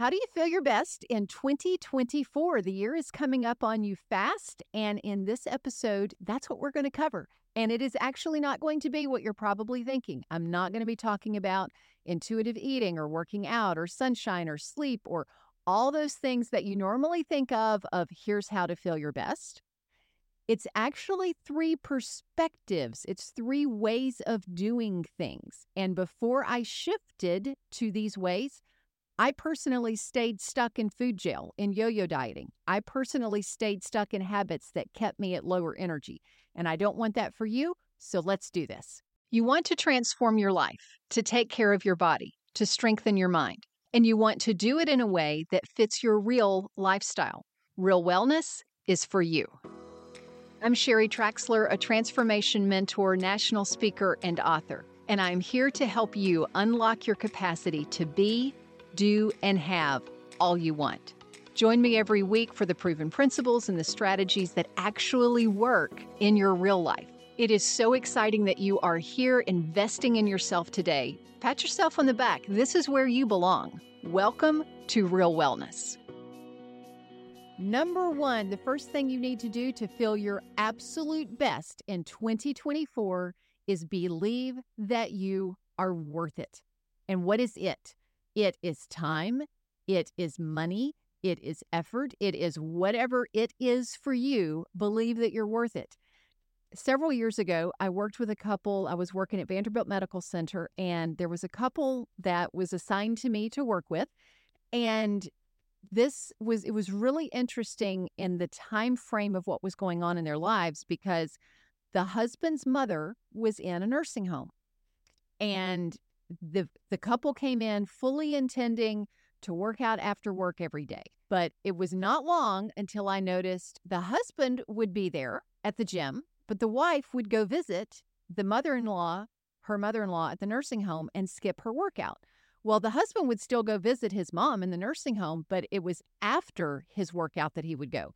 How do you feel your best in 2024? The year is coming up on you fast. And in this episode, that's what we're going to cover. And it is actually not going to be what you're probably thinking. I'm not going to be talking about intuitive eating or working out or sunshine or sleep or all those things that you normally think of of here's how to feel your best. It's actually three perspectives. It's three ways of doing things. And before I shifted to these ways, I personally stayed stuck in food jail, in yo yo dieting. I personally stayed stuck in habits that kept me at lower energy. And I don't want that for you. So let's do this. You want to transform your life, to take care of your body, to strengthen your mind. And you want to do it in a way that fits your real lifestyle. Real wellness is for you. I'm Sherry Traxler, a transformation mentor, national speaker, and author. And I'm here to help you unlock your capacity to be do, and have all you want. Join me every week for the proven principles and the strategies that actually work in your real life. It is so exciting that you are here investing in yourself today. Pat yourself on the back. This is where you belong. Welcome to Real Wellness. Number one, the first thing you need to do to feel your absolute best in 2024 is believe that you are worth it. And what is it? It is time, it is money, it is effort, it is whatever it is for you. Believe that you're worth it. Several years ago, I worked with a couple. I was working at Vanderbilt Medical Center, and there was a couple that was assigned to me to work with. And this was it was really interesting in the time frame of what was going on in their lives because the husband's mother was in a nursing home mm-hmm. and the the couple came in fully intending to work out after work every day. But it was not long until I noticed the husband would be there at the gym, but the wife would go visit the mother-in-law, her mother-in-law at the nursing home and skip her workout. Well, the husband would still go visit his mom in the nursing home, but it was after his workout that he would go.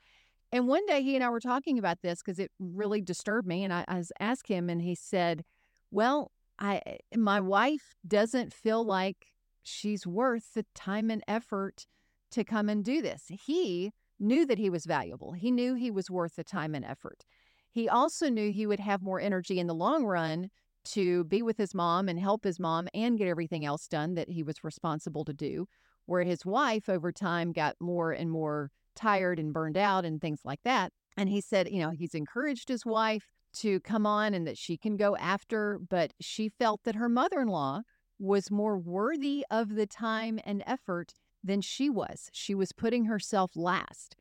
And one day he and I were talking about this because it really disturbed me. And I, I asked him, and he said, Well, I eh, my wife doesn't feel like she's worth the time and effort to come and do this. He knew that he was valuable. He knew he was worth the time and effort. He also knew he would have more energy in the long run to be with his mom and help his mom and get everything else done that he was responsible to do. Where his wife over time got more and more tired and burned out and things like that. And he said, you know, he's encouraged his wife to come on and that she can go after, but she felt that her mother in law was more worthy of the time and effort than she was. She was putting herself last.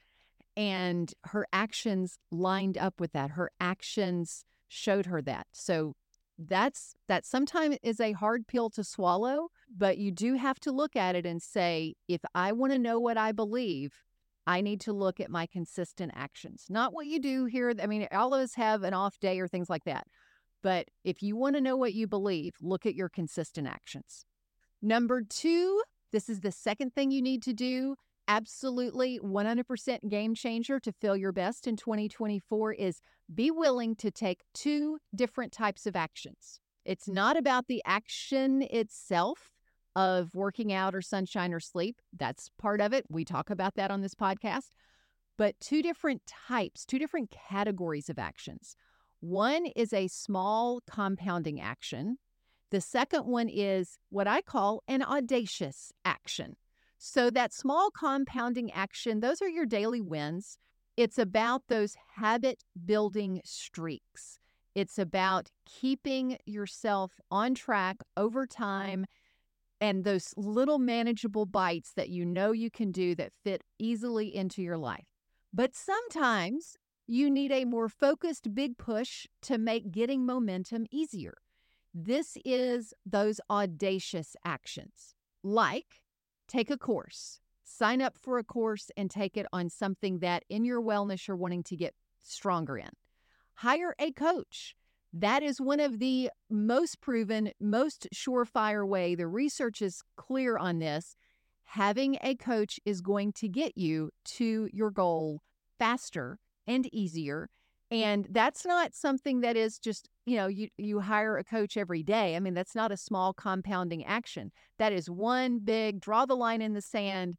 And her actions lined up with that. Her actions showed her that. So that's that sometimes is a hard pill to swallow, but you do have to look at it and say, if I want to know what I believe, I need to look at my consistent actions, not what you do here. I mean, all of us have an off day or things like that. But if you want to know what you believe, look at your consistent actions. Number two, this is the second thing you need to do. Absolutely 100% game changer to feel your best in 2024 is be willing to take two different types of actions. It's mm. not about the action itself, of working out or sunshine or sleep. That's part of it. We talk about that on this podcast. But two different types, two different categories of actions. One is a small compounding action. The second one is what I call an audacious action. So, that small compounding action, those are your daily wins. It's about those habit building streaks. It's about keeping yourself on track over time and those little manageable bites that you know you can do that fit easily into your life. But sometimes you need a more focused big push to make getting momentum easier. This is those audacious actions, like take a course, sign up for a course and take it on something that in your wellness you're wanting to get stronger in. Hire a coach that is one of the most proven, most surefire way. The research is clear on this. Having a coach is going to get you to your goal faster and easier. And that's not something that is just, you know, you, you hire a coach every day. I mean, that's not a small compounding action. That is one big draw the line in the sand,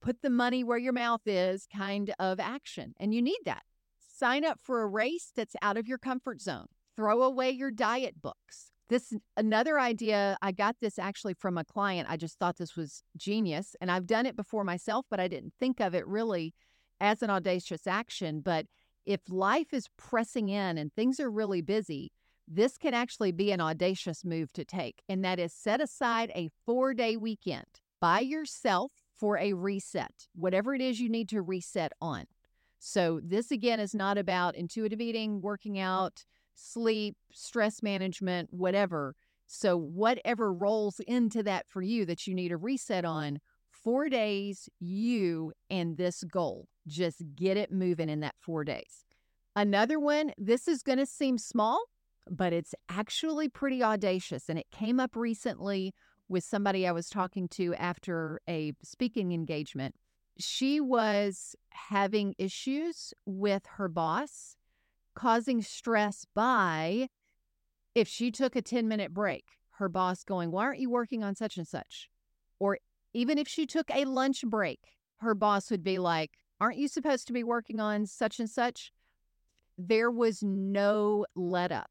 put the money where your mouth is kind of action. And you need that. Sign up for a race that's out of your comfort zone. Throw away your diet books. This another idea, I got this actually from a client. I just thought this was genius. And I've done it before myself, but I didn't think of it really as an audacious action. But if life is pressing in and things are really busy, this can actually be an audacious move to take. And that is set aside a four day weekend by yourself for a reset, whatever it is you need to reset on. So, this again is not about intuitive eating, working out, sleep, stress management, whatever. So, whatever rolls into that for you that you need a reset on, four days, you and this goal. Just get it moving in that four days. Another one, this is going to seem small, but it's actually pretty audacious. And it came up recently with somebody I was talking to after a speaking engagement. She was having issues with her boss, causing stress by if she took a 10 minute break, her boss going, Why aren't you working on such and such? Or even if she took a lunch break, her boss would be like, Aren't you supposed to be working on such and such? There was no let up.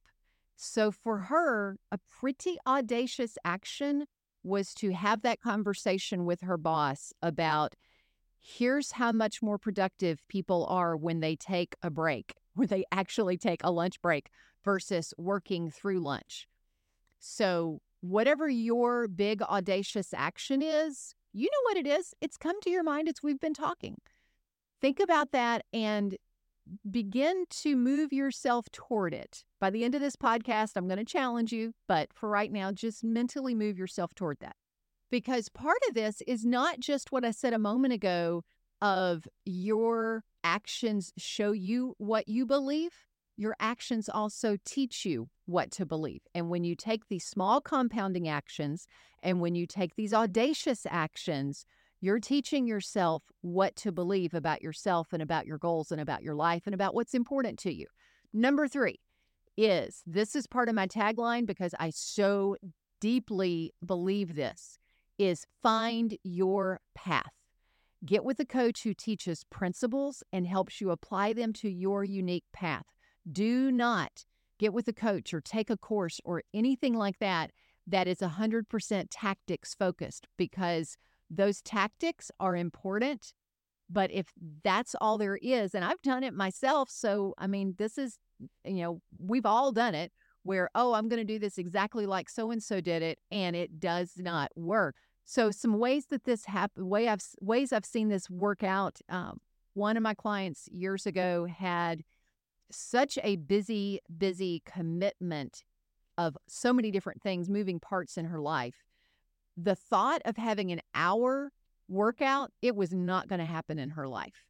So for her, a pretty audacious action was to have that conversation with her boss about here's how much more productive people are when they take a break, when they actually take a lunch break versus working through lunch. So, whatever your big audacious action is, you know what it is. It's come to your mind as we've been talking. Think about that and begin to move yourself toward it. By the end of this podcast, I'm going to challenge you, but for right now, just mentally move yourself toward that. Because part of this is not just what I said a moment ago of your actions show you what you believe, your actions also teach you what to believe. And when you take these small compounding actions and when you take these audacious actions, you're teaching yourself what to believe about yourself and about your goals and about your life and about what's important to you. Number three is this is part of my tagline because I so deeply believe this is find your path. Get with a coach who teaches principles and helps you apply them to your unique path. Do not get with a coach or take a course or anything like that that is 100% tactics focused because those tactics are important. But if that's all there is, and I've done it myself. So, I mean, this is, you know, we've all done it where, oh, I'm going to do this exactly like so and so did it, and it does not work. So, some ways that this happen, way I've ways I've seen this work out. Um, one of my clients years ago had such a busy, busy commitment of so many different things, moving parts in her life the thought of having an hour workout, it was not going to happen in her life.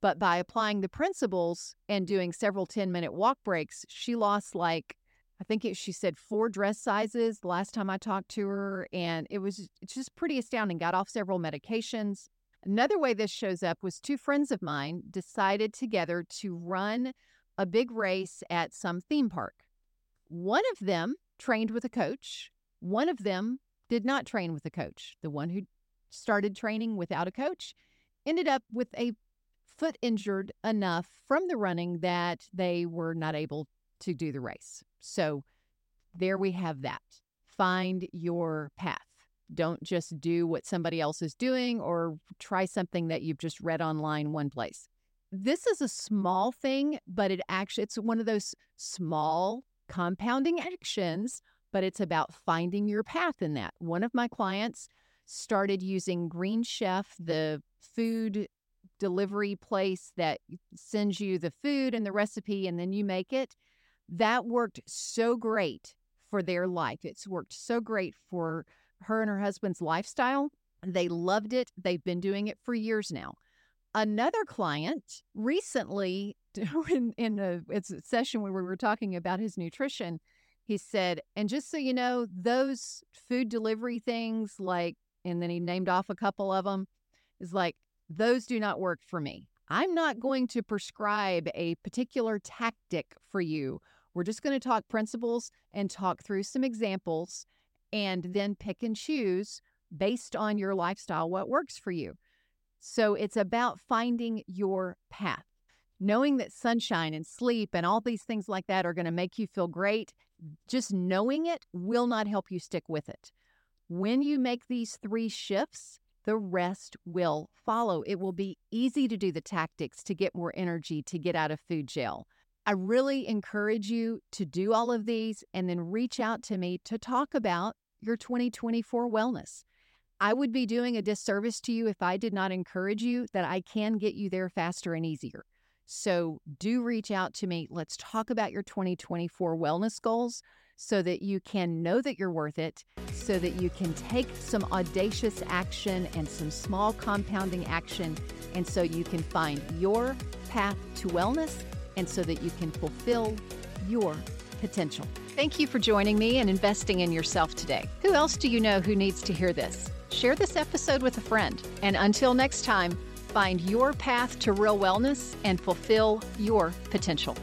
But by applying the principles and doing several 10 minute walk breaks, she lost like, I think it, she said four dress sizes last time I talked to her. And it was just pretty astounding. Got off several medications. Another way this shows up was two friends of mine decided together to run a big race at some theme park. One of them trained with a coach, one of them did not train with a coach. The one who started training without a coach ended up with a foot injured enough from the running that they were not able to do the race. So there we have that. Find your path. Don't just do what somebody else is doing or try something that you've just read online one place. This is a small thing, but it actually it's one of those small compounding actions but it's about finding your path in that. One of my clients started using Green Chef, the food delivery place that sends you the food and the recipe and then you make it. That worked so great for their life. It's worked so great for her and her husband's lifestyle. They loved it. They've been doing it for years now. Another client recently, in, in a, a session where we were talking about his nutrition, he said, and just so you know, those food delivery things, like, and then he named off a couple of them, is like, those do not work for me. I'm not going to prescribe a particular tactic for you. We're just going to talk principles and talk through some examples and then pick and choose based on your lifestyle what works for you. So it's about finding your path. Knowing that sunshine and sleep and all these things like that are going to make you feel great, just knowing it will not help you stick with it. When you make these three shifts, the rest will follow. It will be easy to do the tactics to get more energy, to get out of food jail. I really encourage you to do all of these and then reach out to me to talk about your 2024 wellness. I would be doing a disservice to you if I did not encourage you that I can get you there faster and easier. So do reach out to me. Let's talk about your 2024 wellness goals so that you can know that you're worth it, so that you can take some audacious action and some small compounding action, and so you can find your path to wellness and so that you can fulfill your potential. Thank you for joining me and investing in yourself today. Who else do you know who needs to hear this? Share this episode with a friend. And until next time, find your path to real wellness and fulfill your potential.